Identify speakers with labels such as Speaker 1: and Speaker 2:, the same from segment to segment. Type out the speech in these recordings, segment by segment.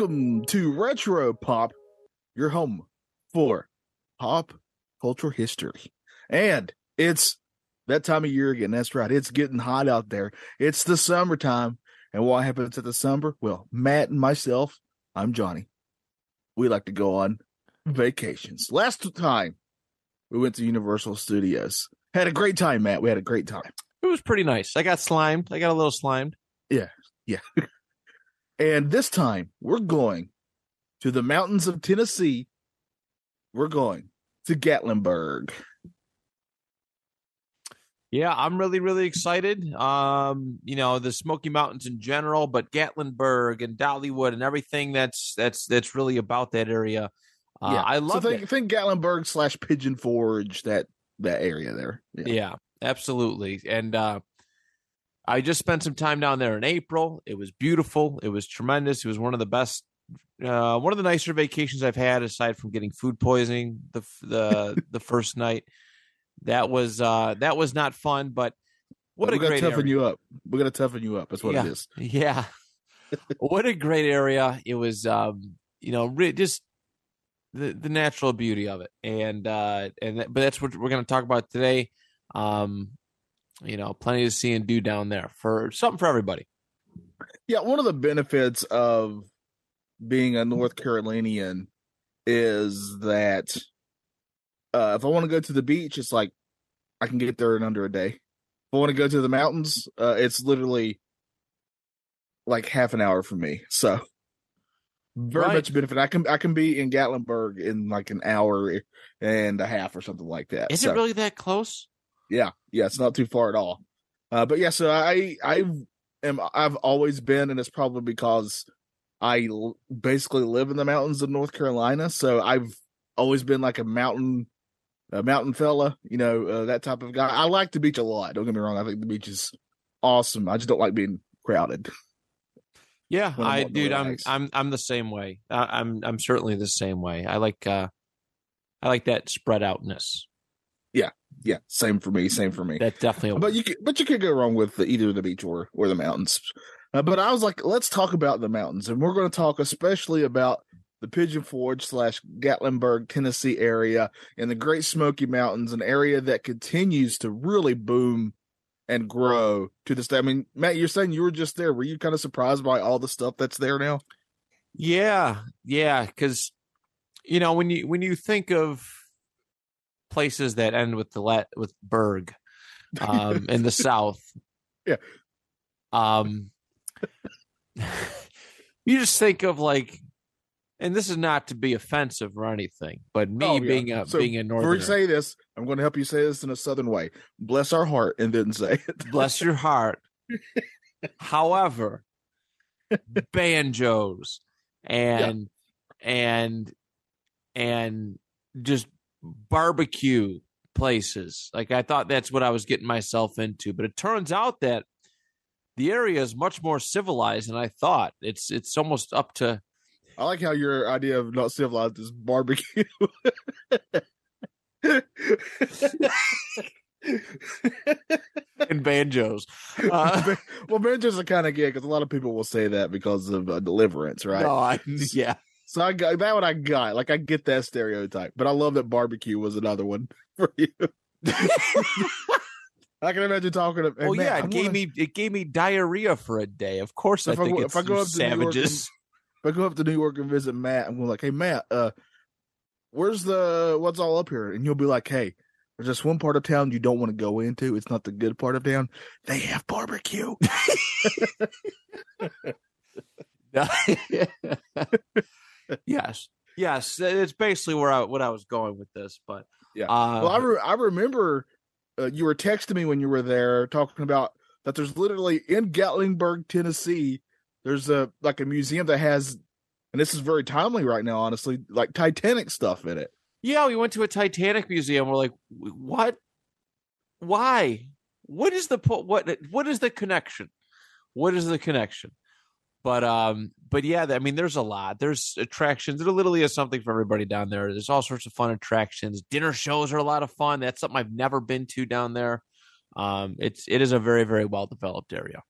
Speaker 1: Welcome to Retro Pop, your home for pop culture history. And it's that time of year again. That's right. It's getting hot out there. It's the summertime. And what happens at the summer? Well, Matt and myself, I'm Johnny. We like to go on vacations. Last time we went to Universal Studios. Had a great time, Matt. We had a great time.
Speaker 2: It was pretty nice. I got slimed. I got a little slimed.
Speaker 1: Yeah. Yeah. And this time we're going to the mountains of Tennessee. We're going to Gatlinburg.
Speaker 2: Yeah, I'm really, really excited. Um, you know, the Smoky Mountains in general, but Gatlinburg and Dollywood and everything that's that's that's really about that area. Uh,
Speaker 1: yeah,
Speaker 2: I love
Speaker 1: so think,
Speaker 2: it.
Speaker 1: think Gatlinburg slash Pigeon Forge, that that area there.
Speaker 2: Yeah. yeah, absolutely. And uh I just spent some time down there in April. It was beautiful. It was tremendous. It was one of the best, uh, one of the nicer vacations I've had, aside from getting food poisoning the the the first night. That was uh, that was not fun, but what
Speaker 1: We're
Speaker 2: a
Speaker 1: gonna
Speaker 2: great
Speaker 1: toughen
Speaker 2: area.
Speaker 1: you up. We're gonna toughen you up. That's what
Speaker 2: yeah,
Speaker 1: it is.
Speaker 2: Yeah, what a great area. It was, um, you know, re- just the the natural beauty of it, and uh, and but that's what we're going to talk about today. Um, you know, plenty to see and do down there for something for everybody.
Speaker 1: Yeah, one of the benefits of being a North Carolinian is that uh, if I want to go to the beach, it's like I can get there in under a day. If I want to go to the mountains, uh, it's literally like half an hour for me. So very
Speaker 2: Right.
Speaker 1: much benefit. I can I can be in Gatlinburg in like an hour and a half or something like that.
Speaker 2: Is
Speaker 1: So-
Speaker 2: it really that close?
Speaker 1: Yeah, yeah, it's not too far at all. Uh, but yeah, so I I am I've always been, and it's probably because I l- basically live in the mountains of North Carolina, so I've always been like a mountain a mountain fella, you know, uh, that type of guy. I like the beach a lot. Don't get me wrong. I think the beach is awesome. I just don't like being crowded.
Speaker 2: Yeah, I dude, I'm. I'm I'm the same way. I, I'm I'm certainly the same way. I like uh I like that spread outness.
Speaker 1: Yeah, same for me. Same for me.
Speaker 2: That definitely.
Speaker 1: but you can, but you can't go wrong with the, either the beach or or the mountains. Uh, but I was like, let's talk about the mountains, and we're going to talk especially about the Pigeon Forge slash Gatlinburg, Tennessee area and the Great Smoky Mountains, an area that continues to really boom and grow to this day. I mean, Matt, you're saying you were just there. Were you kind of surprised by all the stuff that's there now?
Speaker 2: Yeah, yeah, because you know when you when you think of places that end with the let with Berg um, in the South,
Speaker 1: Yeah.
Speaker 2: um, you just think of like, and this is not to be offensive or anything, but me
Speaker 1: Oh, yeah.
Speaker 2: being a
Speaker 1: So,
Speaker 2: being a
Speaker 1: Before
Speaker 2: northerner,
Speaker 1: you say this, I'm going to help you say this in a Southern way. Bless our heart, and then say it.
Speaker 2: bless your heart. However, banjos and and and just barbecue places. Like I thought that's what I was getting myself into, but it turns out that the area is much more civilized than I thought. It's it's almost up to
Speaker 1: I like how your idea of not civilized is barbecue.
Speaker 2: and banjos. Uh,
Speaker 1: well, banjos are kind of gay because a lot of people will say that because of uh, deliverance, right?
Speaker 2: no, I, yeah.
Speaker 1: So I got that one. I got like I get that stereotype, but I love that barbecue was another one for you. I can imagine talking to. hey,
Speaker 2: oh
Speaker 1: man,
Speaker 2: yeah,
Speaker 1: I
Speaker 2: it gave
Speaker 1: wanna-
Speaker 2: me it gave me diarrhea for a day. Of course, I
Speaker 1: If I
Speaker 2: think
Speaker 1: go-
Speaker 2: it's
Speaker 1: if I go up to New York if I go up to New York and visit Matt, I'm like, hey Matt, uh, where's the what's all up here? And you'll be like, hey, there's just one part of town you don't want to go into. It's not the good part of town. They have barbecue.
Speaker 2: yes, yes, it's basically where I what I was going with this, but
Speaker 1: Yeah.
Speaker 2: Uh,
Speaker 1: well, I, re- I remember uh, you were texting me when you were there talking about that there's literally in Gatlinburg, Tennessee, there's a like a museum that has, and this is very timely right now, honestly, like Titanic stuff in it.
Speaker 2: yeah, we went to a Titanic museum. We're like, what? Why? What is the po- what? What is the connection? What is the connection? But um, but yeah, I mean, there's a lot. There's attractions. There literally is something for everybody down there. There's all sorts of fun attractions. Dinner shows are a lot of fun. That's something I've never been to down there. Um, it's it is a very very well developed area.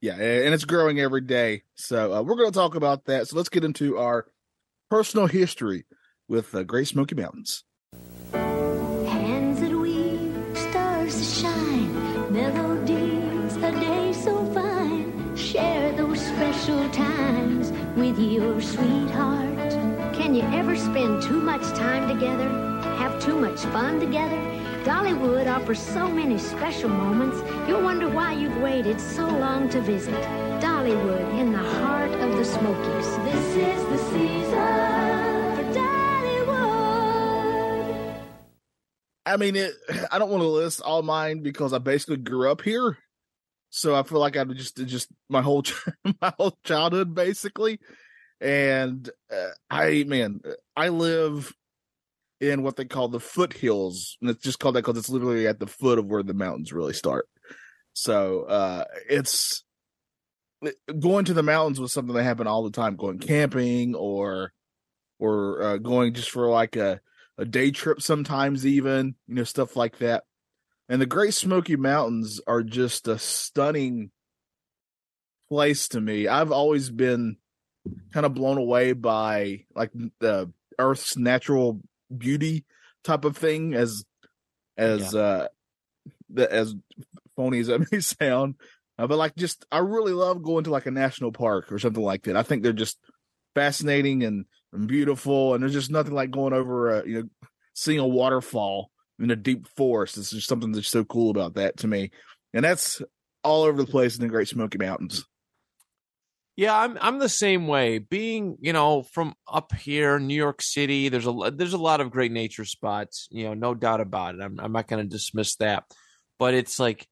Speaker 1: Yeah, and it's growing every day. So uh, we're going to talk about that. So let's get into our personal history with uh, Great Smoky Mountains.
Speaker 3: Spend too much time together? Have too much fun together? Dollywood offers so many special moments, you'll wonder why you've waited so long to visit. Dollywood in the heart of the Smokies. This is the season for Dollywood.
Speaker 1: I mean, it. I don't want to list all mine because I basically grew up here, so I feel like I just just my whole my whole childhood basically. And uh, I man, I live in what they call the foothills, and it's just called that because it's literally at the foot of where the mountains really start. So uh, it's going to the mountains was something that happened all the time. Going camping or or uh, going just for like a a day trip sometimes even you know stuff like that and the great smoky mountains are just a stunning place to me i've always been kind of blown away by like the earth's natural beauty type of thing as as uh the, as phony as that may sound uh, but like just i really love going to like a national park or something like that i think they're just fascinating and and beautiful, and there's just nothing like going over, a, you know, seeing a waterfall in a deep forest. It's just something that's so cool about that to me, and that's all over the place in the Great Smoky Mountains.
Speaker 2: Yeah, I'm I'm the same way. Being, you know, from up here, New York City, there's a there's a lot of great nature spots, you know, no doubt about it. I'm I'm not going to dismiss that. But it's like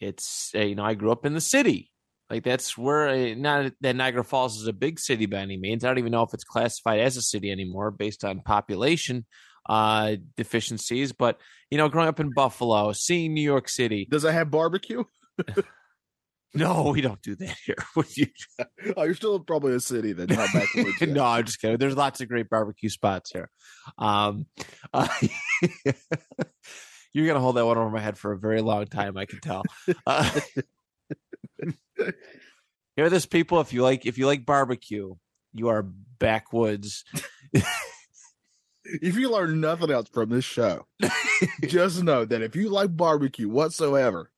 Speaker 2: it's you know, I grew up in the city. Like that's where uh, not that Niagara Falls is a big city by any means. I don't even know if it's classified as a city anymore based on population uh deficiencies, but you know, growing up in Buffalo, seeing New York City.
Speaker 1: Does it have barbecue?
Speaker 2: No, we don't do that here. You
Speaker 1: oh, you're still probably a city then, not backwoods.
Speaker 2: no, I'm just kidding. There's lots of great barbecue spots here. Um, uh, you're gonna hold that one over my head for a very long time. I can tell. Uh, hear this, people? If you like, if you like barbecue, you are backwoods.
Speaker 1: If you learn nothing else from this show, just know that if you like barbecue whatsoever,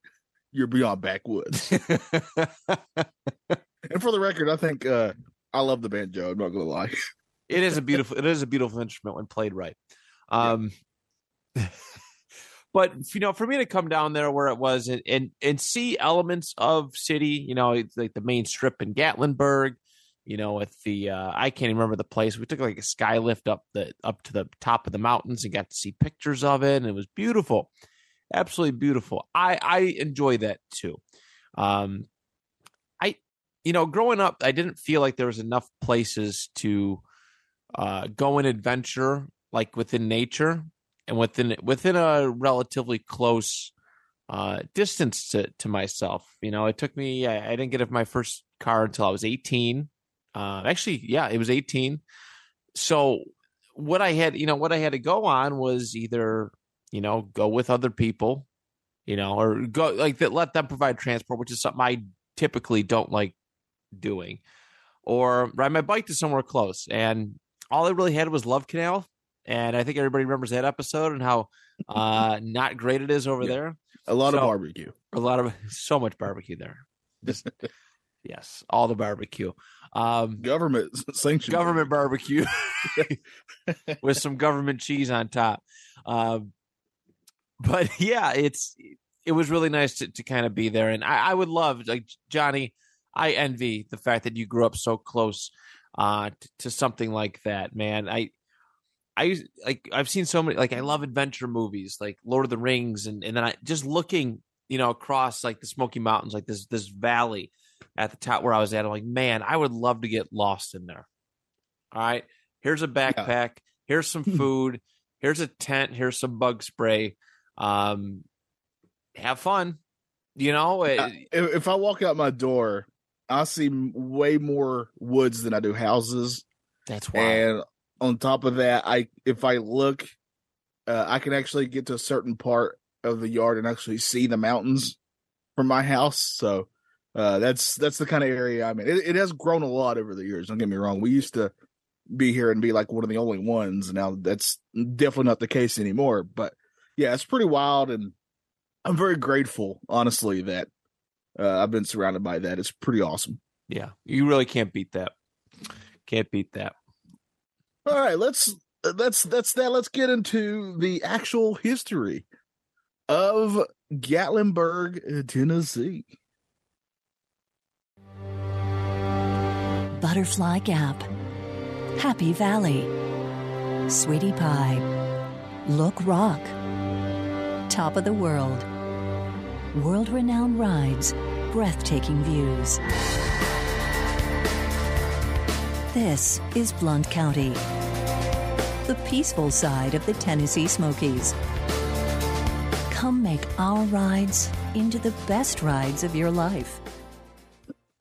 Speaker 1: you're beyond backwoods. and for the record, I think uh, I love the banjo. I'm not gonna lie.
Speaker 2: it is a beautiful. It is a beautiful instrument when played right. Um, but you know, for me to come down there where it was and and, and see elements of city, you know, like the main strip in Gatlinburg, you know, with the uh, I can't even remember the place. We took like a sky lift up the up to the top of the mountains and got to see pictures of it, and it was beautiful, absolutely beautiful. I I enjoy that too. Um, I you know, growing up, I didn't feel like there was enough places to uh, go and adventure like within nature and within within a relatively close uh, distance to to myself. You know, it took me. I, I didn't get my first car until I was eighteen. Uh, actually, yeah, it was eighteen. So what I had, you know, what I had to go on was either you know go with other people, you know, or go like that. Let them provide transport, which is something I typically don't like doing, or ride my bike to somewhere close. And all I really had was Love Canal, and I think everybody remembers that episode and how uh not great it is over
Speaker 1: Yeah.
Speaker 2: there.
Speaker 1: A lot of barbecue.
Speaker 2: A lot of so much barbecue there. Just Yes, all the barbecue. Um,
Speaker 1: Government sanctioned.
Speaker 2: government barbecue with some government cheese on top. Um, but yeah, it's it was really nice to, to kind of be there, and I, I would love like Johnny. I envy the fact that you grew up so close uh, t- to something like that, man. I I like I've seen so many like I love adventure movies like Lord of the Rings and and then I just looking you know across like the Smoky Mountains like this this valley at the top where I was at I'm like man I would love to get lost in there. All right, here's a backpack, here's some food, here's a tent, here's some bug spray. Um, have fun, you know. It-
Speaker 1: if, if I walk out my door, I see way more woods than I do houses.
Speaker 2: that's why.
Speaker 1: And on top of that, I if I look, uh, I can actually get to a certain part of the yard and actually see the mountains from my house. So uh, that's that's the kind of area I'm in. It, it has grown a lot over the years. Don't get me wrong. We used to be here and be like one of the only ones. Now that's definitely not the case anymore. But yeah, it's pretty wild, and I'm very grateful, honestly, that uh, I've been surrounded by that. It's pretty awesome.
Speaker 2: yeah, you really can't beat that. Can't beat that.
Speaker 1: All right, let's that's that's that. Let's get into the actual history of Gatlinburg, Tennessee.
Speaker 4: Butterfly Gap, Happy Valley, Sweetie Pie, Look Rock, Top of the World, world renowned rides, breathtaking views. This is Blount County, the peaceful side of the Tennessee Smokies. Come make our rides into the best rides of your life.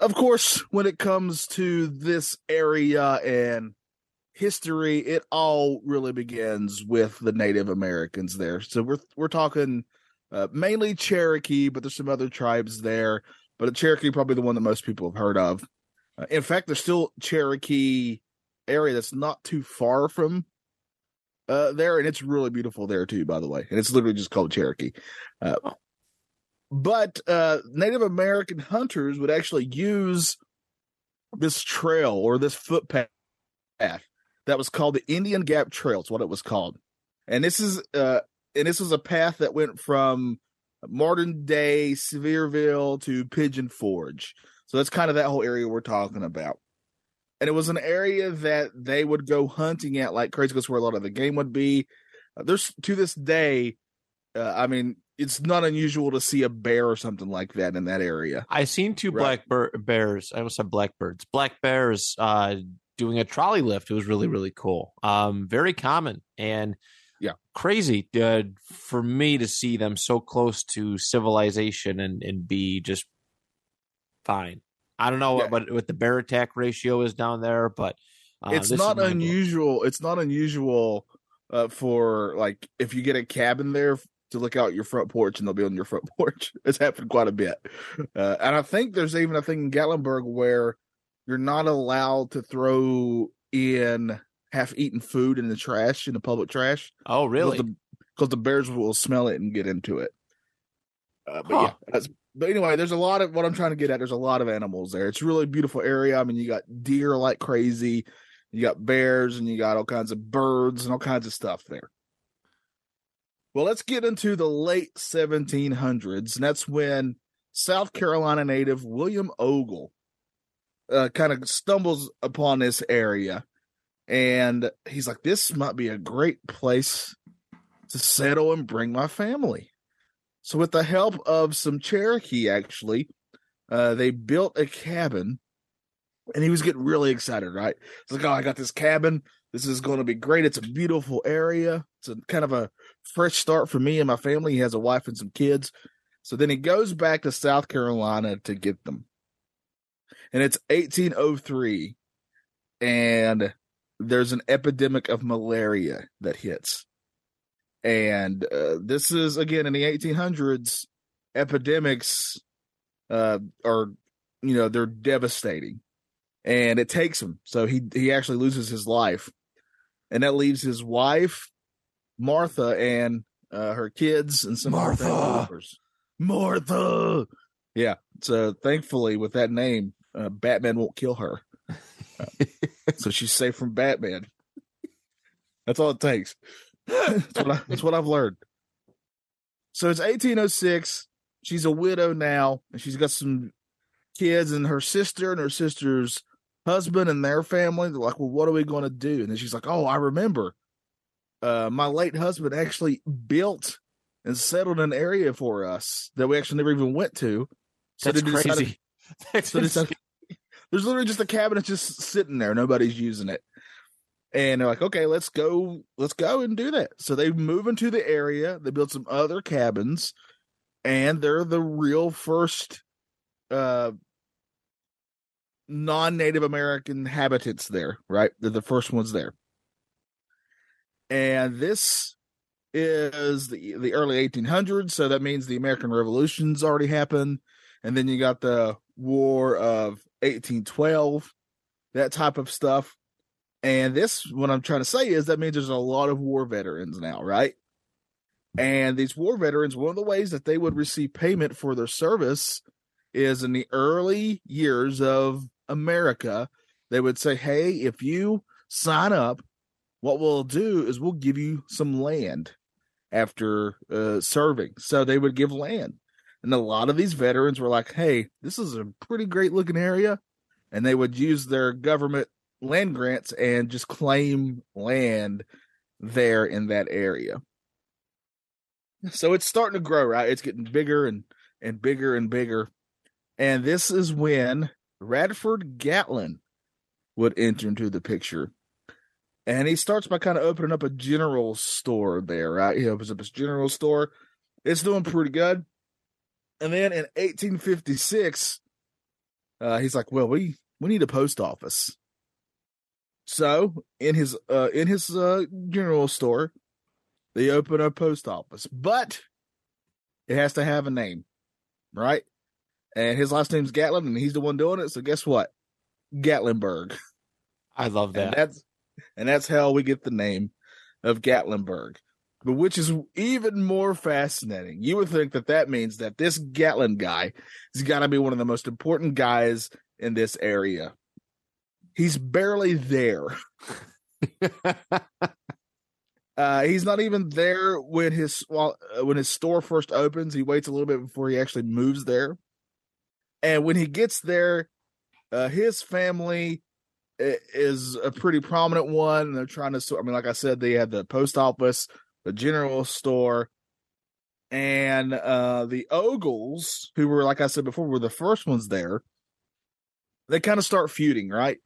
Speaker 1: Of course, when it comes to this area and history, it all really begins with the Native Americans there. So we're we're talking uh, mainly Cherokee, but there's some other tribes there. But the Cherokee probably the one that most people have heard of. Uh, in fact, there's still Cherokee area that's not too far from uh, there, and it's really beautiful there too. By the way, and it's literally just called Cherokee. Uh, but uh, Native American hunters would actually use this trail or this footpath that was called the Indian Gap Trail. It's what it was called, and this is uh, and this was a path that went from modern day Sevierville to Pigeon Forge. So that's kind of that whole area we're talking about. And it was an area that they would go hunting at like crazy because where a lot of the game would be. Uh, there's to this day, uh, I mean, it's not unusual to see a bear or something like that in that area.
Speaker 2: I seen two
Speaker 1: Right.
Speaker 2: black bir- bears. I almost said blackbirds. Black bears uh, doing a trolley lift. It was really really cool. Um, very common and
Speaker 1: Yeah.
Speaker 2: crazy uh, for me to see them so close to civilization and and be just fine. I don't know
Speaker 1: Yeah.
Speaker 2: what, what the bear attack ratio is down there, but uh,
Speaker 1: it's not unusual. It's not unusual uh, for like if you get a cabin there to look out your front porch and they'll be on your front porch. It's happened quite a bit, uh, and I think there's even a thing in Gatlinburg where you're not allowed to throw in half-eaten food in the trash in the public trash.
Speaker 2: Oh, really?
Speaker 1: Because the, the bears will smell it and get into it. Uh, but
Speaker 2: Huh.
Speaker 1: yeah, but anyway, there's a lot of what I'm trying to get at. There's a lot of animals there. It's a really beautiful area. I mean, you got deer like crazy, you got bears, and you got all kinds of birds and all kinds of stuff there. Well, let's get into the late 1700s, and that's when South Carolina native William Ogle uh, kind of stumbles upon this area, and he's like, "This might be a great place to settle and bring my family." So, with the help of some Cherokee, actually, uh, they built a cabin, and he was getting really excited. Right? It's like, "Oh, I got this cabin. This is going to be great. It's a beautiful area. It's a kind of a fresh start for me and my family. He has a wife and some kids." So then he goes back to South Carolina to get them, and it's 1803, and there's an epidemic of malaria that hits. And uh, this is again in the 1800s epidemics uh are you know they're devastating. And it takes him. So he he actually loses his life. And that leaves his wife martha and uh her kids and some
Speaker 2: Martha.
Speaker 1: martha! Yeah. So thankfully with that name uh, Batman won't kill her. Uh, so she's safe from Batman. That's all it takes. that's, what I, that's what I've learned. So it's 1806. She's a widow now, and she's got some kids, and her sister and her sister's husband and their family. They're like, "Well, what are we going to do?" And then she's like, "Oh, I remember. Uh, my late husband actually built and settled an area for us that we actually never even went to. So
Speaker 2: That's
Speaker 1: they decided-
Speaker 2: crazy. That's
Speaker 1: so they decided- there's literally just a cabinet just sitting there. Nobody's using it. And they're like, okay, let's go, let's go and do that. So they move into the area. They build some other cabins, and they're the real first uh non-Native American habitants there, right? They're the first ones there. And this is the the early 1800s, so that means the American Revolution's already happened, and then you got the War of 1812, that type of stuff. And this, what I'm trying to say is that means there's a lot of war veterans now, right? And these war veterans, one of the ways that they would receive payment for their service is in the early years of America, they would say, Hey, if you sign up, what we'll do is we'll give you some land after uh, serving. So they would give land. And a lot of these veterans were like, hey, this is a pretty great looking area. And they would use their government land grants and just claim land there in that area. So it's starting to grow, right? It's getting bigger and, and bigger and bigger. And this is when Radford Gatlin would enter into the picture. And he starts by kind of opening up a general store there, right? He opens up his general store. It's doing pretty good. And then in 1856, uh, he's like, "Well, we we need a post office." So in his uh, in his uh, general store, they open a post office, but it has to have a name, right? And his last name's Gatlin, and he's the one doing it. So guess what? Gatlinburg,
Speaker 2: I love
Speaker 1: and
Speaker 2: that.
Speaker 1: that's and that's how we get the name of Gatlinburg but which is even more fascinating. You would think that that means that this Gatlin guy has got to be one of the most important guys in this area. He's barely there. Uh, he's not even there when his well, uh, when his store first opens. He waits a little bit before he actually moves there, and when he gets there, uh, his family is a pretty prominent one. They're trying to. I mean, like I said, they had the post office, the general store, and uh, the Ogles, who were like I said before, were the first ones there. They kind of start feuding, right?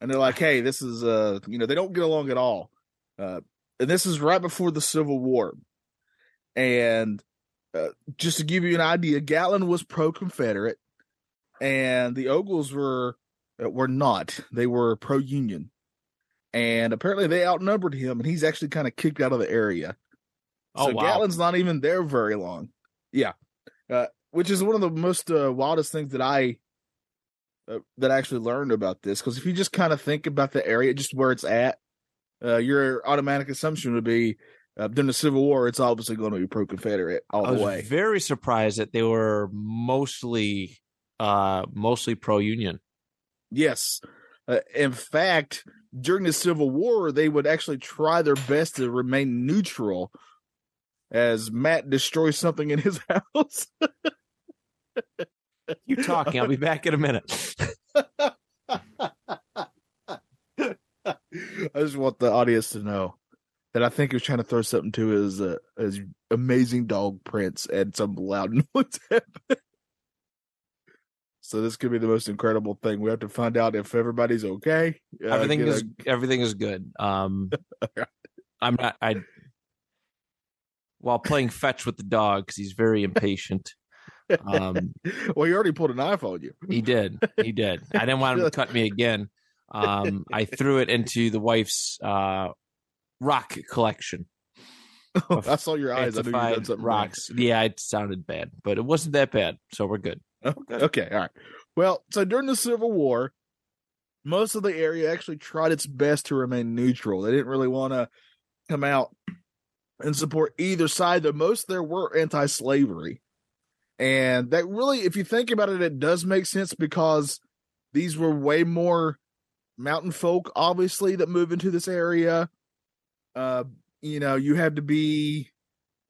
Speaker 1: And they're like, "Hey, this is uh, you know, they don't get along at all." Uh, and this is right before the Civil War. And uh, just to give you an idea, Gatlin was pro-Confederate, and the Ogles were uh, were not. They were pro-Union, and apparently they outnumbered him, and he's actually kind of kicked out of the area.
Speaker 2: Oh,
Speaker 1: so
Speaker 2: wow.
Speaker 1: Gatlin's not even there very long. Yeah, uh, which is one of the most uh, wildest things that I uh, that I actually learned about this. Because if you just kind of think about the area, just where it's at, uh, your automatic assumption would be uh, during the Civil War, it's obviously going to be pro-Confederate all
Speaker 2: I
Speaker 1: the
Speaker 2: was
Speaker 1: way.
Speaker 2: very surprised that they were mostly uh mostly pro union.
Speaker 1: Yes. Uh, in fact, during the Civil War, they would actually try their best to remain neutral as Matt destroys something in his house.
Speaker 2: You talking? I'll be back in a minute.
Speaker 1: I just want the audience to know that I think he was trying to throw something to his uh, his amazing dog Prince and some loud noise happened. So this could be the most incredible thing. We have to find out if everybody's okay. Uh,
Speaker 2: everything is
Speaker 1: a-
Speaker 2: everything is good. Um, I'm not. I while playing fetch with the dog because he's very impatient. Um,
Speaker 1: well, he already pulled a knife on you.
Speaker 2: he did. He did. I didn't want him to cut me again. Um, I threw it into the wife's uh, rock collection.
Speaker 1: I saw your eyes. I knew you
Speaker 2: Fantified
Speaker 1: something wrong.
Speaker 2: rocks. Yeah, it sounded bad, but it wasn't that bad, so we're good.
Speaker 1: Okay, all right. Well, so during the Civil War, most of the area actually tried its best to remain neutral. They didn't really want to come out and support either side, though most there were anti slavery. And that really, if you think about it, it does make sense because these were way more mountain folk, obviously, that move into this area. Uh, you know, you had to be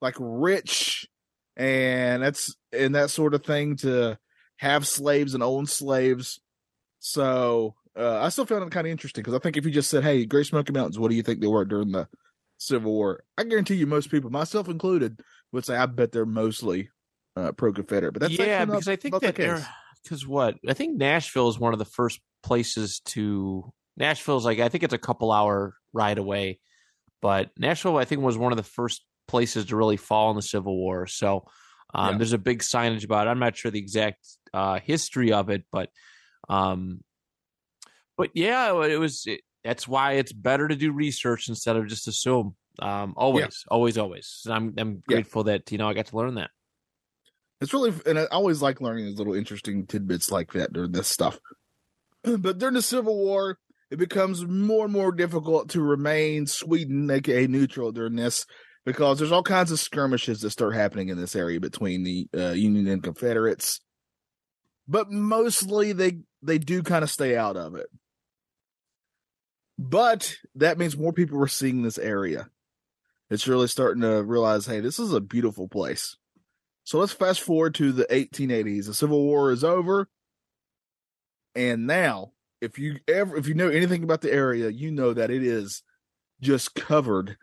Speaker 1: like rich and that's and that sort of thing to have slaves and own slaves. So uh, I still found it kind of interesting because I think if you just said, "Hey, Great Smoky Mountains, what do you think they were during the Civil War?" I guarantee you, most people, myself included, would say, "I bet they're mostly uh, pro-Confederate." But that's
Speaker 2: yeah,
Speaker 1: not-
Speaker 2: because I think
Speaker 1: the
Speaker 2: that
Speaker 1: case.
Speaker 2: because what I think Nashville is one of the first places to Nashville's like I think it's a couple hour ride away, but Nashville I think was one of the first places to really fall in the Civil War. So um,
Speaker 1: Yeah.
Speaker 2: there's a big signage about it. I'm not sure the exact uh, history of it, but um, but yeah, it was. It, that's why it's better to do research instead of just assume. Um, always, always, always. And I'm I'm
Speaker 1: Yeah.
Speaker 2: grateful that you know I got to learn that.
Speaker 1: It's really, and I always like learning these little interesting tidbits like that during this stuff. But during the Civil War, it becomes more and more difficult to remain Sweden, aka neutral, during this because there's all kinds of skirmishes that start happening in this area between the uh, Union and Confederates. But mostly, they they do kind of stay out of it. But that means more people are seeing this area. It's really starting to realize, hey, this is a beautiful place. So let's fast forward to the 1880s. The Civil War is over. And now, if you ever if you know anything about the area, you know that it is just covered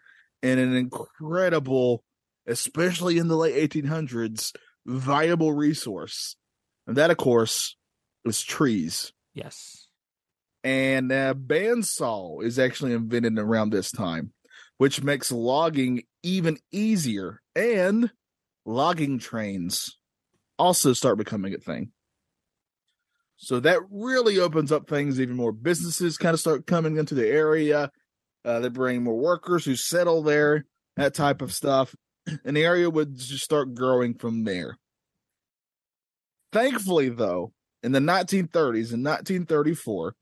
Speaker 1: in an incredible, especially in the late 1800s, viable resource. And that of course is trees.
Speaker 2: Yes.
Speaker 1: And uh, bandsaw is actually invented around this time, which makes logging even easier. And logging trains also start becoming a thing. So that really opens up things even more. Businesses kind of start coming into the area. Uh, they bring more workers who settle there, that type of stuff. And the area would just start growing from there. Thankfully, though, in the 1930s, in 1934,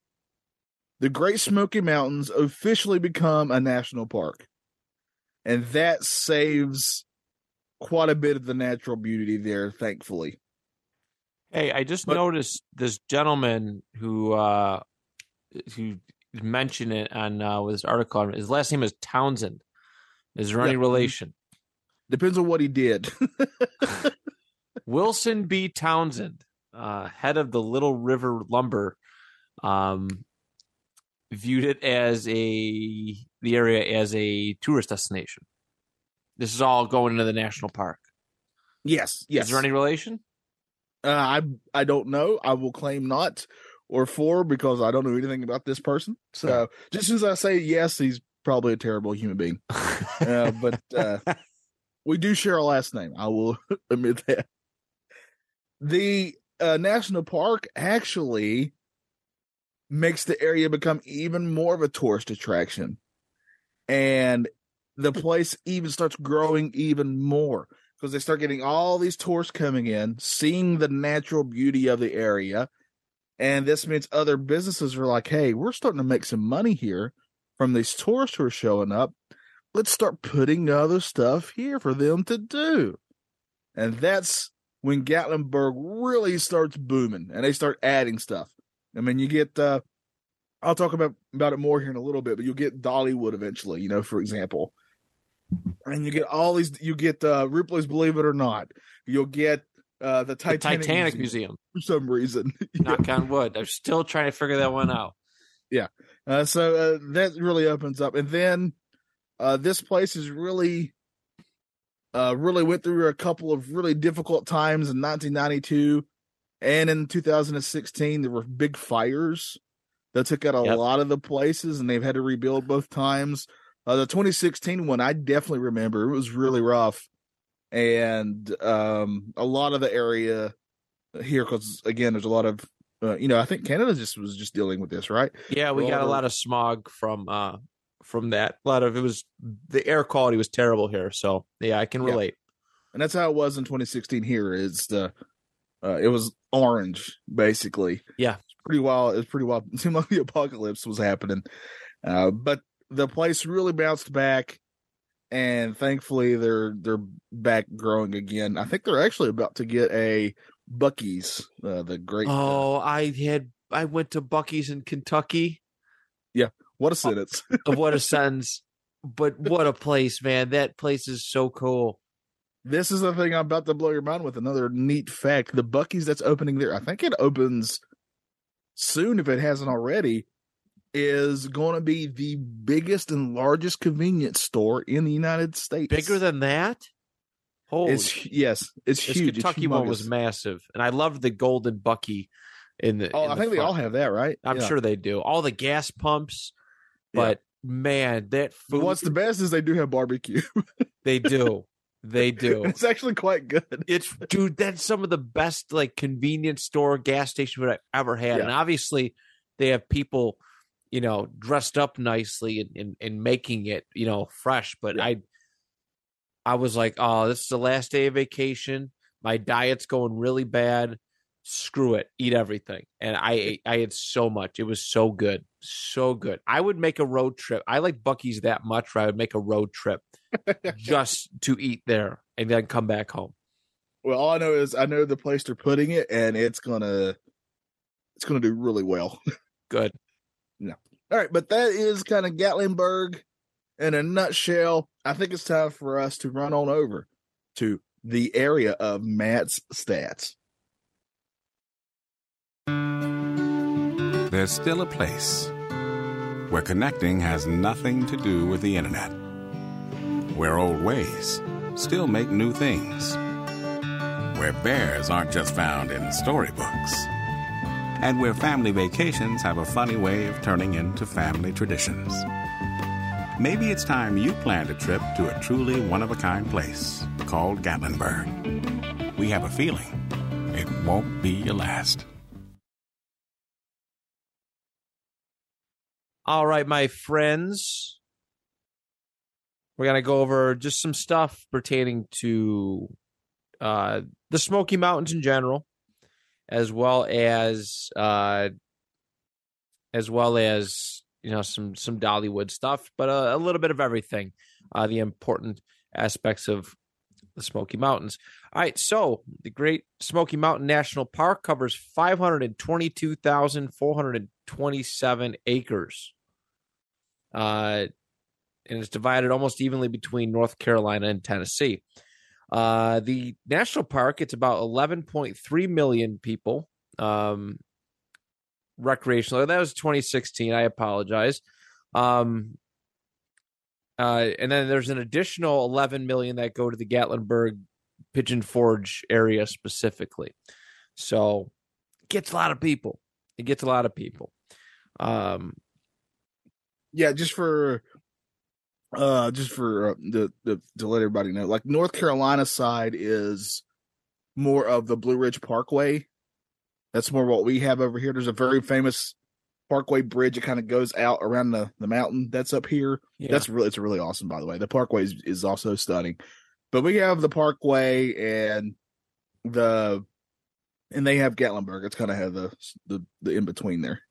Speaker 1: the Great Smoky Mountains officially become a national park. And that saves quite a bit of the natural beauty there, thankfully.
Speaker 2: Hey, I just
Speaker 1: But-
Speaker 2: noticed this gentleman who uh who mentioned it on uh with his article. His last name is Townsend. Is there any relation?
Speaker 1: Depends on what he did.
Speaker 2: Wilson B. Townsend, uh, head of the Little River Lumber, um, viewed it as a the area as a tourist destination. This is all going into the national park.
Speaker 1: yes, yes.
Speaker 2: Is there any relation?
Speaker 1: Uh, I I don't know. I will claim not or for because I don't know anything about this person. So just as I say yes, he's probably a terrible human being. Uh, but uh, we do share a last name. I will admit that. The uh, national park actually makes the area become even more of a tourist attraction, and the place even starts growing even more because they start getting all these tourists coming in, seeing the natural beauty of the area. And this means other businesses are like, hey, we're starting to make some money here from these tourists who are showing up. Let's start putting other stuff here for them to do. And that's when Gatlinburg really starts booming and they start adding stuff. I mean, you get, uh, I'll talk about, about it more here in a little bit, but you'll get Dollywood eventually, you know, for example and you get all these you get uh ripley's believe it or not you'll get uh the
Speaker 2: The
Speaker 1: titanic,
Speaker 2: Titanic
Speaker 1: museum,
Speaker 2: Museum.
Speaker 1: for some reason
Speaker 2: Knock on wood. I'm still trying to figure that one out.
Speaker 1: uh so uh, that really opens up and then uh this place is really uh really went through a couple of really difficult times in 1992 and in 2016 there were big fires that took out a
Speaker 2: Yep.
Speaker 1: lot of the places and they've had to rebuild both times. Uh the 2016 one i definitely remember. It was really rough. And um a lot of the area here because again there's a lot of uh, you know i think canada just was just dealing with this right?
Speaker 2: Yeah, we
Speaker 1: Well,
Speaker 2: got a lot of smog from uh from that. A lot of it was the air quality was terrible here. So yeah, I can
Speaker 1: Yeah.
Speaker 2: relate.
Speaker 1: and that's how it was in 2016 here is the uh it was orange basically
Speaker 2: Yeah.
Speaker 1: it's pretty wild it's pretty wild it seemed like the apocalypse was happening uh but the place really bounced back and thankfully they're they're back growing again i think they're actually about to get a Buc-ee's uh the great uh,
Speaker 2: Oh, I had I went to Buc-ee's in Kentucky.
Speaker 1: What a sentence.
Speaker 2: what a sentence! But what a place, man! That place is so cool.
Speaker 1: this is the thing I'm about to blow your mind with. Another neat fact: the Buc-ee's that's opening there, I think it opens soon if it hasn't already. Is going to be the biggest and largest convenience store in the United States.
Speaker 2: Bigger than that. Holy,
Speaker 1: it's yes, it's
Speaker 2: this
Speaker 1: huge.
Speaker 2: Kentucky
Speaker 1: it's
Speaker 2: one was massive, and I loved the golden Buc-ee. In the,
Speaker 1: Oh,
Speaker 2: in
Speaker 1: I
Speaker 2: the
Speaker 1: think they all have that, right?
Speaker 2: I'm
Speaker 1: Yeah.
Speaker 2: sure they do. All the gas pumps,
Speaker 1: Yeah.
Speaker 2: but man, that food
Speaker 1: what's the best is they do have barbecue.
Speaker 2: they do, they do.
Speaker 1: it's actually quite good.
Speaker 2: It's dude, that's some of the best like convenience store gas station food I've ever had.
Speaker 1: Yeah.
Speaker 2: And obviously they have people, you know, dressed up nicely and, and, and making it, you know, fresh. But
Speaker 1: Yeah.
Speaker 2: I I was like, oh, this is the last day of vacation. My diet's going really bad. Screw it. Eat everything. And I ate I ate so much. It was so good. So good. I would make a road trip. I like Buc-ee's that much where I would make a road trip just to eat there and then come back home.
Speaker 1: Well, all I know is I know the place they're putting it, and it's gonna it's gonna do really well.
Speaker 2: Good. no.
Speaker 1: All right, but that is kind of Gatlinburg in a nutshell. I think it's time for us to run on over to the area of Matt's stats.
Speaker 5: There's still a place where connecting has nothing to do with the internet, where old ways still make new things, where bears aren't just found in storybooks, and where family vacations have a funny way of turning into family traditions. Maybe it's time you planned a trip to a truly one of a kind place called Gatlinburg. We have a feeling it won't be your last.
Speaker 2: All right, my friends. We're going to go over just some stuff pertaining to uh, the Smoky Mountains in general, as well as uh, as well as you know some some Dollywood stuff, but uh, a little bit of everything. Uh, the important aspects of the Smoky Mountains. All right, so the Great Smoky Mountain National Park covers five hundred and twenty-two thousand four hundred and twenty-seven acres uh, and it's divided almost evenly between North Carolina and Tennessee. Uh, the national park, it's about 11.3 million people. Um, recreational. That was 2016. I apologize. Um, uh, and then there's an additional 11 million that go to the Gatlinburg Pigeon Forge area specifically. So it gets a lot of people. It gets a lot of people. Um,
Speaker 1: Yeah, just for uh just for uh, the, the to let everybody know, like North Carolina side is more of the Blue Ridge Parkway. That's more what we have over here. There's a very famous Parkway bridge it kind of goes out around the, the mountain that's up here.
Speaker 2: yeah.
Speaker 1: That's really it's really awesome, by the way. The Parkway is, is also stunning, but we have the Parkway and the and they have Gatlinburg. It's kind of have the the the in between there.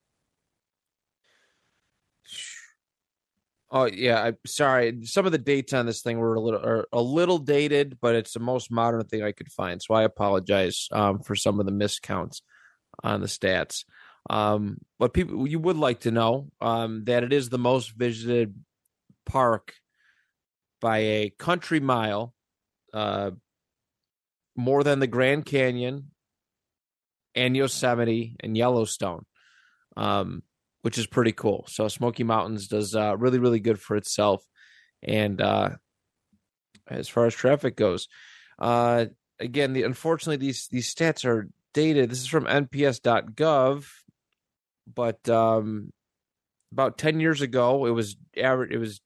Speaker 2: Oh yeah, I'm sorry. Some of the dates on this thing were a little are a little dated, but it's the most modern thing I could find. So I apologize um, for some of the miscounts on the stats. Um, but people, you would like to know um, that it is the most visited park by a country mile, uh, more than the Grand Canyon and Yosemite and Yellowstone. Um, which is pretty cool. So Smoky Mountains does uh, really, really good for itself. And uh, as far as traffic goes, uh, again, the unfortunately these these stats are dated. This is from NPS.gov, but um, about ten years ago, it was average. It was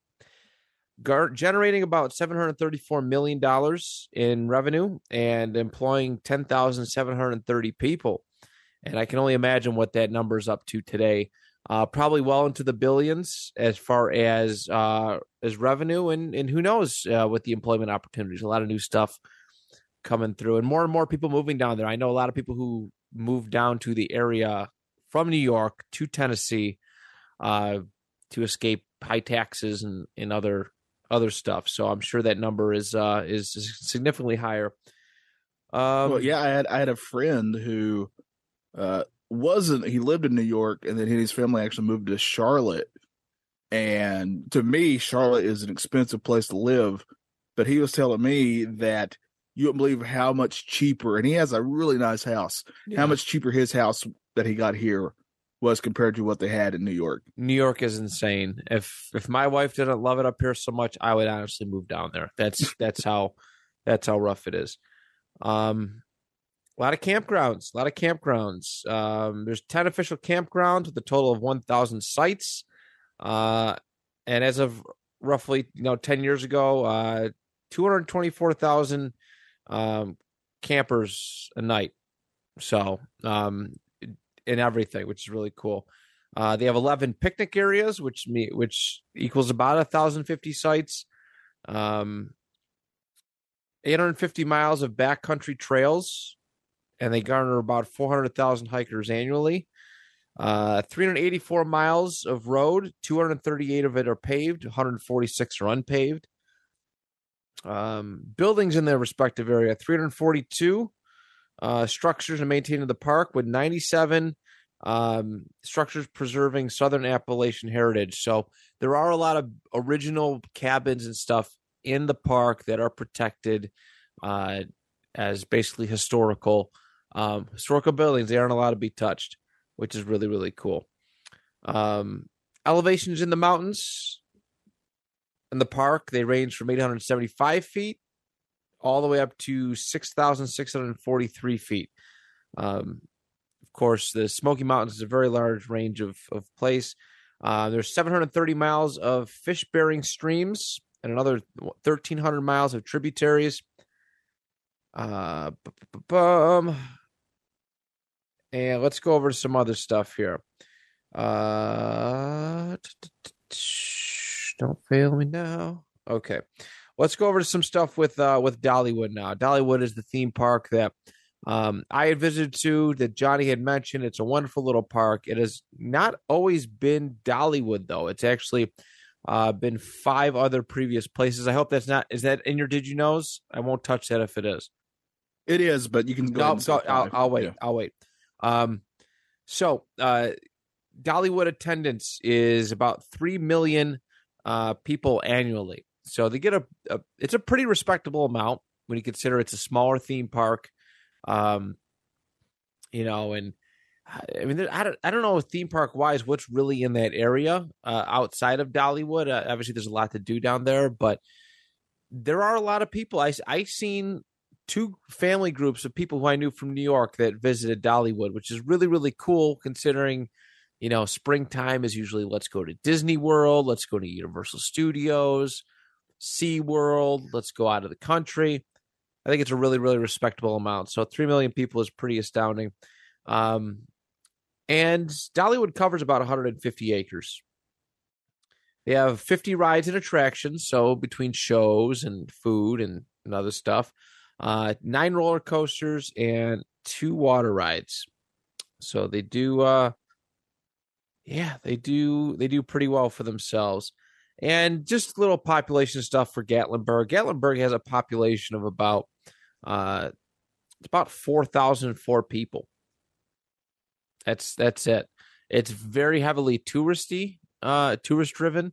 Speaker 2: gar- generating about seven hundred thirty-four million dollars in revenue and employing ten thousand seven hundred thirty people. And I can only imagine what that number is up to today uh, probably well into the billions as far as uh, as revenue, and and who knows uh, with the employment opportunities. A lot of new stuff coming through, and more and more people moving down there. I know a lot of people who moved down to the area from New York to Tennessee uh, to escape high taxes and and other other stuff. So I'm sure that number is uh, is significantly higher. Um,
Speaker 1: well, yeah, I had I had a friend who uh wasn't he lived in New York and then his family actually moved to Charlotte. And to me, Charlotte is an expensive place to live. But he was telling me that you wouldn't believe how much cheaper, and he has a really nice house. How much cheaper his house that he got here was compared to what they had in New York.
Speaker 2: New York is insane. If if my wife didn't love it up here so much, I would honestly move down there. That's that's how that's how rough it is. Um, a lot of campgrounds, a lot of campgrounds. Um, there's ten official campgrounds with a total of one thousand sites. Uh, and as of roughly you know ten years ago, uh, two hundred twenty four thousand um campers a night. So um, in everything, which is really cool. Uh, they have 11 picnic areas, which me which equals about 1,050 sites. Um, 850 miles of backcountry trails, and they garner about 400,000 hikers annually. Uh, 384 miles of road, 238 of it are paved, 146 are unpaved. Um, buildings in their respective area, 342 uh, structures are maintained in the park with 97 um, structures preserving Southern Appalachian heritage. So there are a lot of original cabins and stuff in the park that are protected uh, as basically historical um, historical buildings. They aren't allowed to be touched, which is really really cool. Um, elevations in the mountains in the park they range from 875 feet all the way up to 6,643 feet. Um, of course, the Smoky Mountains is a very large range of, of place. Uh, there's 730 miles of fish bearing streams and another 1,300 miles of tributaries. Uh. And let's go over some other stuff here. Uh, don't fail me now. Okay let's go over to some stuff with uh with Dollywood now. Dollywood is the theme park that um I had visited to that Johnny had mentioned. It's a wonderful little park. It has not always been Dollywood though. It's actually uh been five other previous places. I hope that's not is that in your did you knows? I won't touch that if it is.
Speaker 1: It is, but you can go.
Speaker 2: No, go, I'll. I'll wait.
Speaker 1: Yeah.
Speaker 2: I'll wait. Um, so uh, Dollywood attendance is about three million uh, people annually. So they get a, a it's a pretty respectable amount when you consider it's a smaller theme park. Um, you know, and I mean, I don't, I don't know theme park wise what's really in that area uh, outside of Dollywood. Uh, obviously, there's a lot to do down there, but there are a lot of people. I I seen two family groups of people who I knew from New York that visited Dollywood, which is really really cool considering. You know, springtime is usually let's go to Disney World, let's go to Universal Studios, Sea World, let's go out of the country. I think it's a really, really respectable amount. So three million people is pretty astounding. Um, and Dollywood covers about 150 acres. They have 50 rides and attractions, so between shows and food and, and other stuff, uh, nine roller coasters and two water rides. So they do, uh, yeah, they do, they do pretty well for themselves. And just little population stuff for Gatlinburg. Gatlinburg has a population of about, uh, it's about 4,004 people. That's that's it. It's very heavily touristy, uh, tourist driven,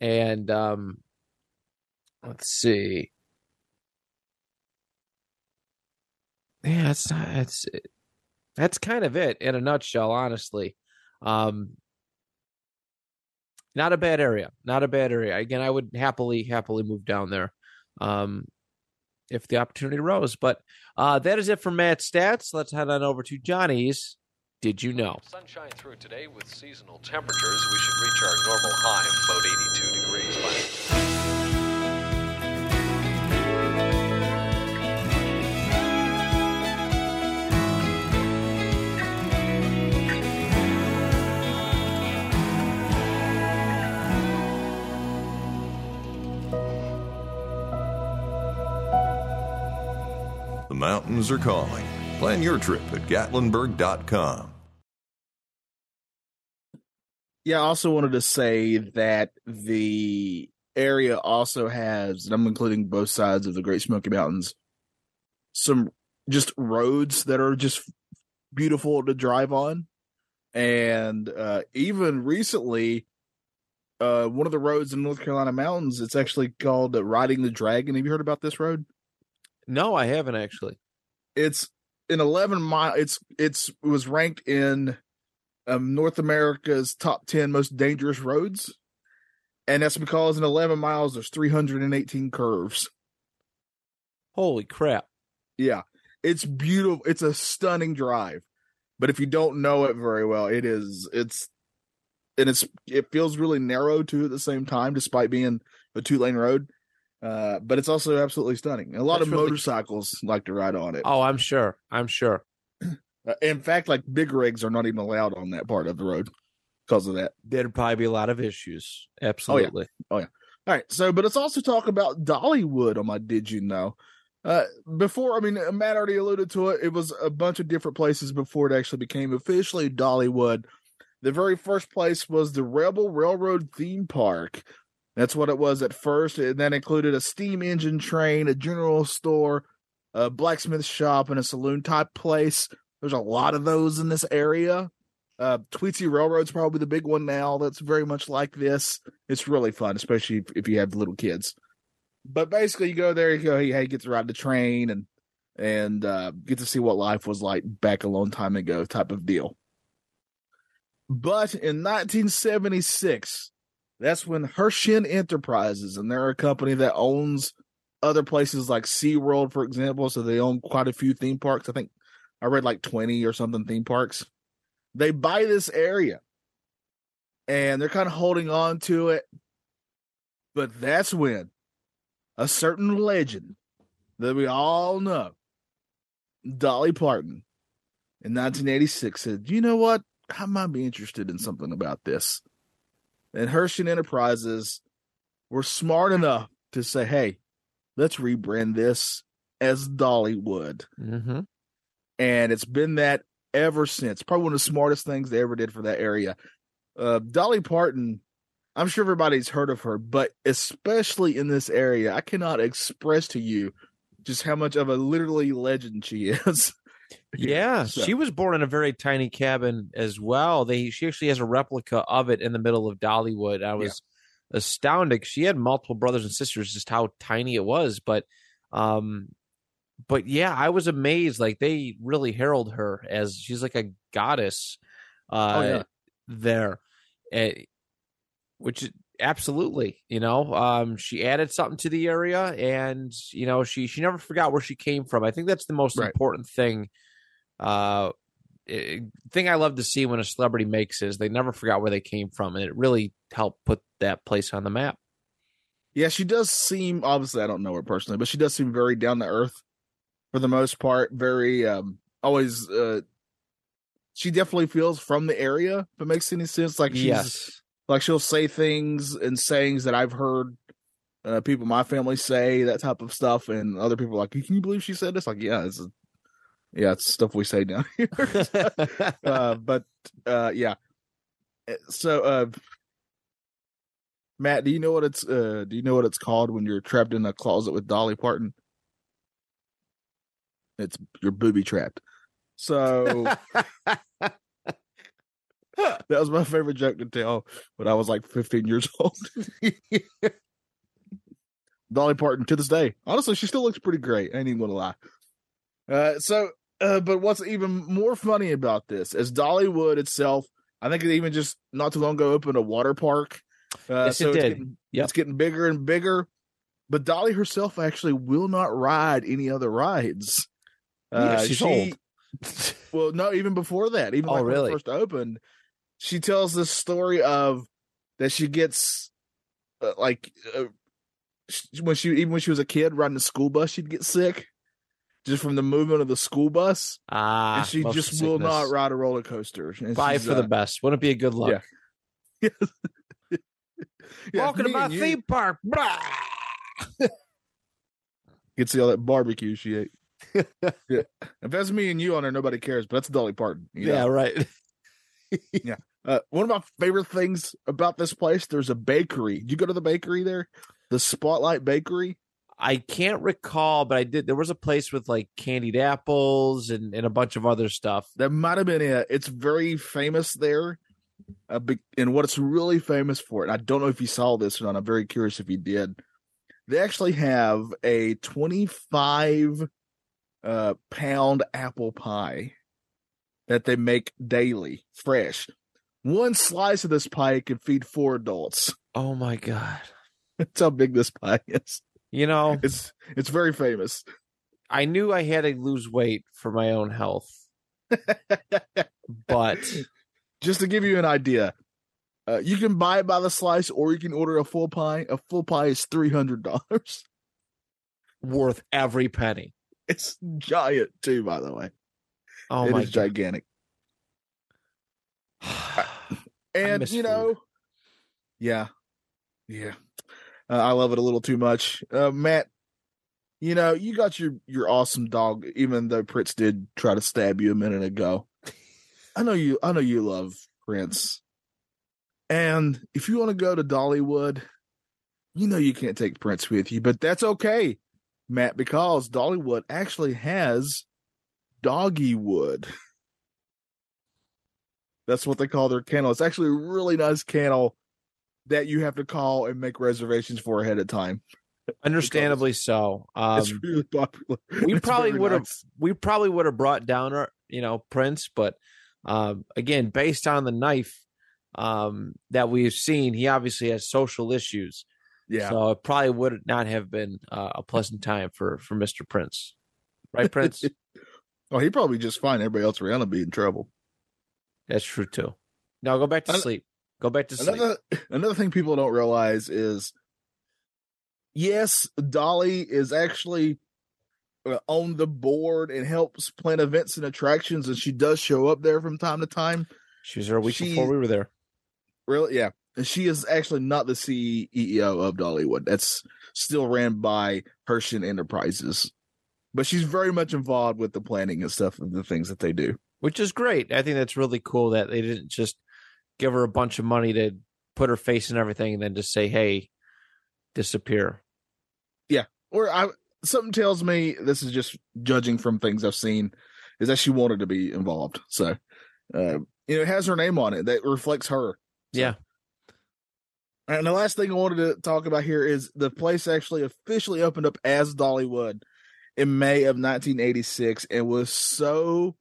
Speaker 2: and um, let's see. Yeah, it's not. It's that's kind of it in a nutshell, honestly. Um, not a bad area. Not a bad area. Again, I would happily happily move down there, um, if the opportunity arose. But uh, that is it for Matt's stats. Let's head on over to Johnny's. Did you know?
Speaker 6: Sunshine through today with seasonal temperatures. We should reach our normal high of about 82 degrees by
Speaker 7: mountains are calling. Plan your trip at Gatlinburg.com.
Speaker 1: Yeah, I also wanted to say that the area also has, and I'm including both sides of the Great Smoky Mountains, some just roads that are just beautiful to drive on. And uh, even recently, uh, one of the roads in North Carolina mountains, it's actually called Riding the Dragon. Have you heard about this road?
Speaker 2: No, I haven't actually.
Speaker 1: It's an 11 mile. It's it's it was ranked in um, North America's top 10 most dangerous roads, and that's because in 11 miles there's 318 curves.
Speaker 2: Holy crap!
Speaker 1: Yeah, it's beautiful. It's a stunning drive, but if you don't know it very well, it is. It's and it's it feels really narrow too at the same time, despite being a two lane road. Uh, but it's also absolutely stunning. A lot
Speaker 2: That's
Speaker 1: of
Speaker 2: really-
Speaker 1: motorcycles like to ride on it.
Speaker 2: Oh, I'm sure. I'm sure.
Speaker 1: Uh, in fact, like big rigs are not even allowed on that part of the road because of that.
Speaker 2: There'd probably be a lot of issues. Absolutely. Oh yeah.
Speaker 1: All right. So, but let's also talk about Dollywood on my Did You Know? Uh, before, I mean, Matt already alluded to it. It was a bunch of different places before it actually became officially Dollywood. The very first place was the Rebel Railroad theme park. That's what it was at first. And that included a steam engine train, a general store, a blacksmith shop, and a saloon type place. There's a lot of those in this area. Uh, Tweetsie Railroad's probably the big one now. That's very much like this. It's really fun, especially if, if you have little kids. But basically, you go there, you go, hey, hey, get to ride the train and and uh, get to see what life was like back a long time ago, type of deal. But in 1976, that's when Herschend Enterprises, and they're a company that owns other places like SeaWorld, for example. So they own quite a few theme parks. I think I read like 20 or something theme parks. They buy this area and they're kind of holding on to it. But that's when a certain legend that we all know, Dolly Parton, in 1986 said, You know what? I might be interested in something about this. And Herschend Enterprises were smart enough to say, Hey, let's rebrand this as Dollywood.
Speaker 2: Mm-hmm.
Speaker 1: And it's been that ever since. Probably one of the smartest things they ever did for that area. Uh, Dolly Parton, I'm sure everybody's heard of her, but especially in this area, I cannot express to you just how much of a literally legend she is.
Speaker 2: Yeah,
Speaker 1: So-
Speaker 2: she was born in a very tiny cabin as well. They she actually has a replica of it in the middle of Dollywood. I was astounded. She had multiple brothers and sisters, just how tiny it was. But, um, but yeah, I was amazed. Like they really herald her as she's like a goddess. Uh,
Speaker 1: Oh, yeah.
Speaker 2: there, Eh, which absolutely, you know, um, she added something to the area, and you know, she she never forgot where she came from. I think that's the most
Speaker 1: Right.
Speaker 2: important thing. Uh, eh, thing I love to see when a celebrity makes is they never forgot where they came from, and it really helped put that place on the map.
Speaker 1: Yeah, she does seem obviously I don't know her personally, but she does seem very down to earth for the most part. Very um always uh she definitely feels from the area, if it makes any sense. Like she's
Speaker 2: yes,
Speaker 1: like she'll say things and sayings that I've heard uh, people in my family say that type of stuff, and other people are like, "Can you believe she said this?" Like, yeah, it's yeah, it's stuff we say down here. uh, but uh, yeah, Uh, so uh, Matt, do you know what it's uh, do you know what it's called when you're trapped in a closet with Dolly Parton? It's you're booby trapped. So that was my favorite joke to tell when I was like 15 years old. Dolly Parton to this day. Honestly, she still looks pretty great. I ain't even gonna lie. Uh, so, uh, but what's even more funny about this is Dollywood itself. I think it even just not too long ago opened a water park. Uh,
Speaker 2: Yes, it
Speaker 1: so it's
Speaker 2: did.
Speaker 1: Getting,
Speaker 2: Yep.
Speaker 1: It's getting bigger and bigger. But Dolly herself actually will not ride any other rides.
Speaker 2: Yeah,
Speaker 1: Uh,
Speaker 2: she's
Speaker 1: she-
Speaker 2: old.
Speaker 1: well, no, even before that, even
Speaker 2: Oh,
Speaker 1: like when it first opened, she tells this story of that she gets uh, like uh, sh- when she even when she was a kid riding the school bus, she'd get sick just from the movement of the school bus,
Speaker 2: ah,
Speaker 1: and she
Speaker 2: motion
Speaker 1: just will not ride a roller coaster. And
Speaker 2: Bye
Speaker 1: she's,
Speaker 2: for the
Speaker 1: uh,
Speaker 2: best. Wouldn't it be a good luck?
Speaker 1: Yeah. yeah,
Speaker 2: Walking to my
Speaker 1: and you-
Speaker 2: theme park. Blah.
Speaker 1: You can see all that barbecue she ate. yeah. If that's me and you on there, nobody cares. But that's Dolly Parton. you know?
Speaker 2: Yeah, right.
Speaker 1: Uh, one of my favorite things about this place, there's a bakery. Did you go to the bakery there? The Spotlight Bakery.
Speaker 2: I can't recall, but I did. There was a place with like candied apples and, and a bunch of other stuff.
Speaker 1: That might have been it. It's very famous there. Uh, and what it's really famous for, and I don't know if you saw this or not. I'm very curious if you did. They actually have a 25 uh, pound apple pie that they make daily, fresh. One slice of this pie can feed four adults.
Speaker 2: Oh my god!
Speaker 1: That's how big this pie is.
Speaker 2: You know,
Speaker 1: It's it's very famous.
Speaker 2: I knew I had to lose weight for my own health, but
Speaker 1: Just to give you an idea, uh, you can buy it by the slice, or you can order a full pie. A full pie is three hundred dollars.
Speaker 2: worth every penny.
Speaker 1: It's giant too, by the way.
Speaker 2: Oh
Speaker 1: it
Speaker 2: my
Speaker 1: is
Speaker 2: god!
Speaker 1: gigantic. And you
Speaker 2: food.
Speaker 1: know, yeah, yeah, uh, I love it a little too much. Uh, Matt, you know, you got your your awesome dog, even though Prince did try to stab you a minute ago. I know you. I know you love Prince, and if you want to go to Dollywood, you know you can't take Prince with you, but that's okay, Matt, because Dollywood actually has Doggywood. That's what they call their kennel. It's actually a really nice kennel that you have to call and make reservations for ahead of time.
Speaker 2: Understandably so. Um,
Speaker 1: it's really popular.
Speaker 2: we
Speaker 1: It's
Speaker 2: probably would have
Speaker 1: nice.
Speaker 2: we probably would have brought down our you know Prince, but um, again, based on the knife um, that we've seen, he obviously has social issues.
Speaker 1: Yeah.
Speaker 2: So it probably would not have been uh, a pleasant time for for Mr. Prince. Right, Prince?
Speaker 1: oh, he'd probably just fine. Everybody else around him be in trouble.
Speaker 2: That's true too. Now go back to
Speaker 1: An-
Speaker 2: sleep. Go back to sleep.
Speaker 1: Another another thing people don't realize is, yes, Dolly is actually uh, on the board and helps plan events and attractions, and she does show up there from time to time.
Speaker 2: She was there a week
Speaker 1: she-
Speaker 2: before we were there.
Speaker 1: Really, yeah. And she is actually not the CEO of Dollywood. That's still ran by Herschend Enterprises. But she's very much involved with the planning and stuff of the things that they do.
Speaker 2: Which is great. I think that's really cool that they didn't just give her a bunch of money to put her face and everything, and then just say, "Hey, disappear."
Speaker 1: Yeah, or I something tells me this is just judging from things I've seen, is that she wanted to be involved. So uh you know, it has her name on it that reflects her. So-
Speaker 2: Yeah.
Speaker 1: And the last thing I wanted to talk about here is the place actually officially opened up as Dollywood in May of 1986 and was so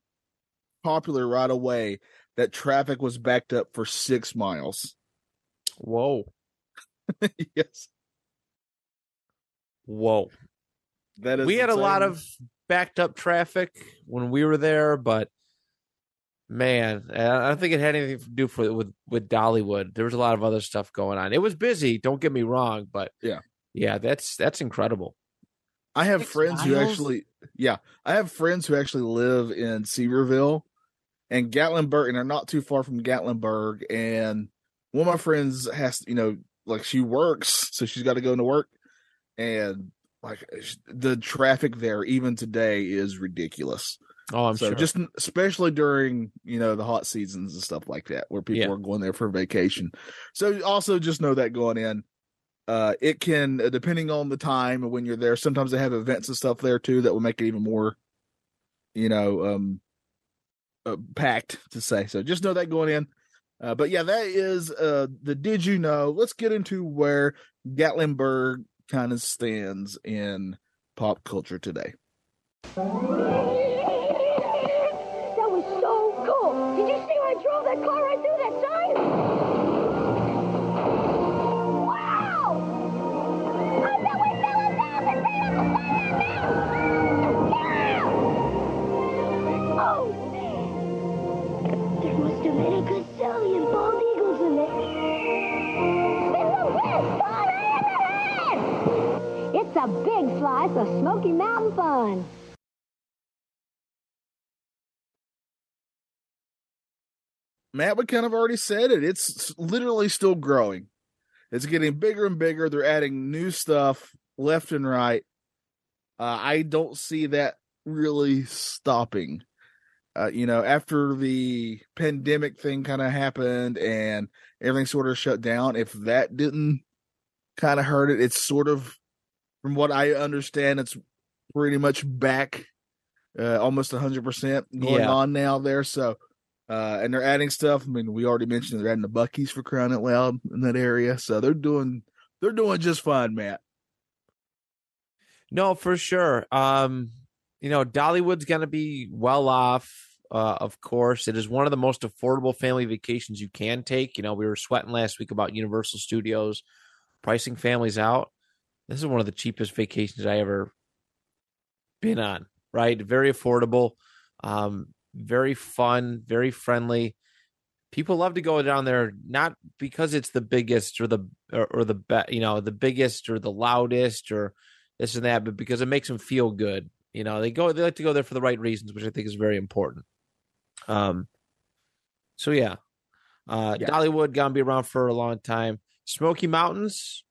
Speaker 1: popular right away that traffic was backed up for six miles.
Speaker 2: Whoa,
Speaker 1: yes,
Speaker 2: whoa.
Speaker 1: that is.
Speaker 2: we had a lot of backed up traffic when we were there, but man, I don't think it had anything to do for, with with Dollywood. There was a lot of other stuff going on. It was busy. Don't get me wrong, but
Speaker 1: Yeah.
Speaker 2: yeah, that's that's incredible.
Speaker 1: I have
Speaker 2: Six
Speaker 1: friends who actually, yeah, I have friends who actually live in Sevierville and Gatlinburg, and are not too far from Gatlinburg. And one of my friends has, you know, like she works, so she's got to go into work, and like the traffic there, even today, is ridiculous.
Speaker 2: Oh, I'm
Speaker 1: so
Speaker 2: sure.
Speaker 1: just especially during you know the hot seasons and stuff like that, where people
Speaker 2: Yeah.
Speaker 1: are going there for vacation. So also just know that going in, uh, it can uh, depending on the time when you're there. Sometimes they have events and stuff there too that will make it even more, you know, um, uh, packed to say. So just know that going in. Uh, but yeah, that is uh the did you know? Let's get into where Gatlinburg kind of stands in pop culture today.
Speaker 3: That was so cool. Did you see how I drove that car right through that sign? A gazillion bald eagles in there. It's the best fun I ever had! It's a big slice of Smoky Mountain fun.
Speaker 1: Matt, we kind of already said it. It's literally still growing. It's getting bigger and bigger. They're adding new stuff left and right. Uh, I don't see that really stopping. Uh, you know, after the pandemic thing kind of happened and everything sort of shut down, if that didn't kind of hurt it, it's sort of from what I understand, it's pretty much back, uh, almost hundred percent going
Speaker 2: Yeah.
Speaker 1: on now there. So, uh, and they're adding stuff. I mean, we already mentioned they're adding the Buc-ee's for crying out loud in that area. So they're doing they're doing just fine, Matt.
Speaker 2: No, for sure. Um, you know, Dollywood's going to be well off. Uh, of course, it is one of the most affordable family vacations you can take. You know, we were sweating last week about Universal Studios pricing families out. This is one of the cheapest vacations I ever been on. Right, very affordable, um, very fun, very friendly. People love to go down there not because it's the biggest or the or, or the be, you know the biggest or the loudest or this and that, but because it makes them feel good. You know, they go they like to go there for the right reasons, which I think is very important. Um so yeah. Uh
Speaker 1: Yeah.
Speaker 2: Dollywood gonna be around for a long time. Smoky Mountains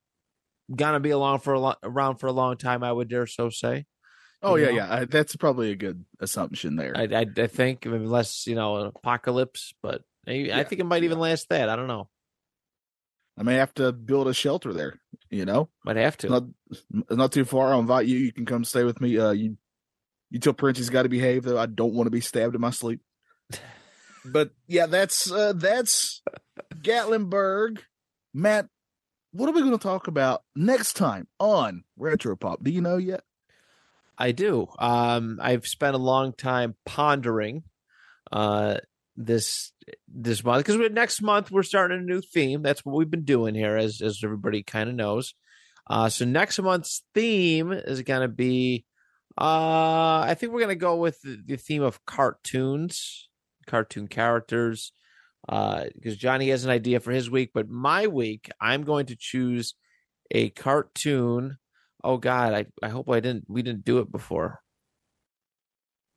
Speaker 2: gonna be along for a lo- around for a long time, I would dare so say.
Speaker 1: Oh
Speaker 2: You
Speaker 1: yeah,
Speaker 2: know?
Speaker 1: yeah. I, that's probably a good assumption there.
Speaker 2: I I, I think unless, you know, an apocalypse, but I, I think it might even last that. I don't know.
Speaker 1: I may have to build a shelter there. You know,
Speaker 2: Might have to.
Speaker 1: not not too far. I'll invite you. You can come stay with me. Uh, you you tell Prince he's got to behave. Though I don't want to be stabbed in my sleep. But yeah, that's uh, that's Gatlinburg. Matt, what are we going to talk about next time on Retro Pop? Do you know yet?
Speaker 2: I do. Um, I've spent a long time pondering uh, this this month because next month we're starting a new theme. That's what we've been doing here, as as everybody kind of knows. Uh, so next month's theme is going to be. Uh, I think we're going to go with the, the theme of cartoons, cartoon characters. Uh, because Johnny has an idea for his week, but my week I'm going to choose a cartoon Oh God, I, I hope I didn't we didn't do it before.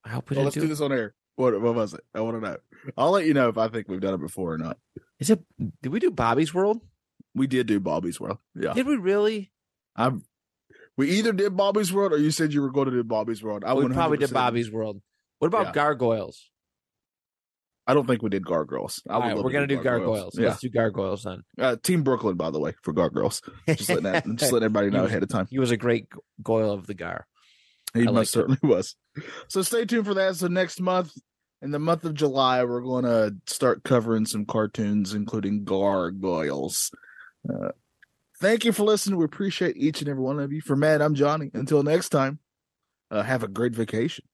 Speaker 2: I hope we
Speaker 1: Well,
Speaker 2: didn't
Speaker 1: let's do
Speaker 2: do, it.
Speaker 1: this on air. What what was it? I want to know. I'll let you know if I think we've done it before or not.
Speaker 2: Is it did we do Bobby's World?
Speaker 1: We did do Bobby's World. Yeah,
Speaker 2: Did we really?
Speaker 1: I. We either did Bobby's World or you said you were going to do Bobby's World. I
Speaker 2: we probably did Bobby's World. What about
Speaker 1: Yeah.
Speaker 2: gargoyles?
Speaker 1: I don't think we did Gargoyles. I
Speaker 2: All
Speaker 1: would
Speaker 2: right, we're gonna do gargoyles.
Speaker 1: Yeah,
Speaker 2: Let's do gargoyles then.
Speaker 1: uh, Team Brooklyn, by the way, for Gargoyles. Just letting that, just letting everybody know
Speaker 2: He-
Speaker 1: ahead of time.
Speaker 2: He was a great goyle of the gar.
Speaker 1: He
Speaker 2: I
Speaker 1: most
Speaker 2: liked it.
Speaker 1: certainly was. So stay tuned for that. So next month, in the month of July, we're going to start covering some cartoons, including Gargoyles. Uh, thank you for listening. We appreciate each and every one of you. For Matt, I'm Johnny. Until next time, uh, have a great vacation.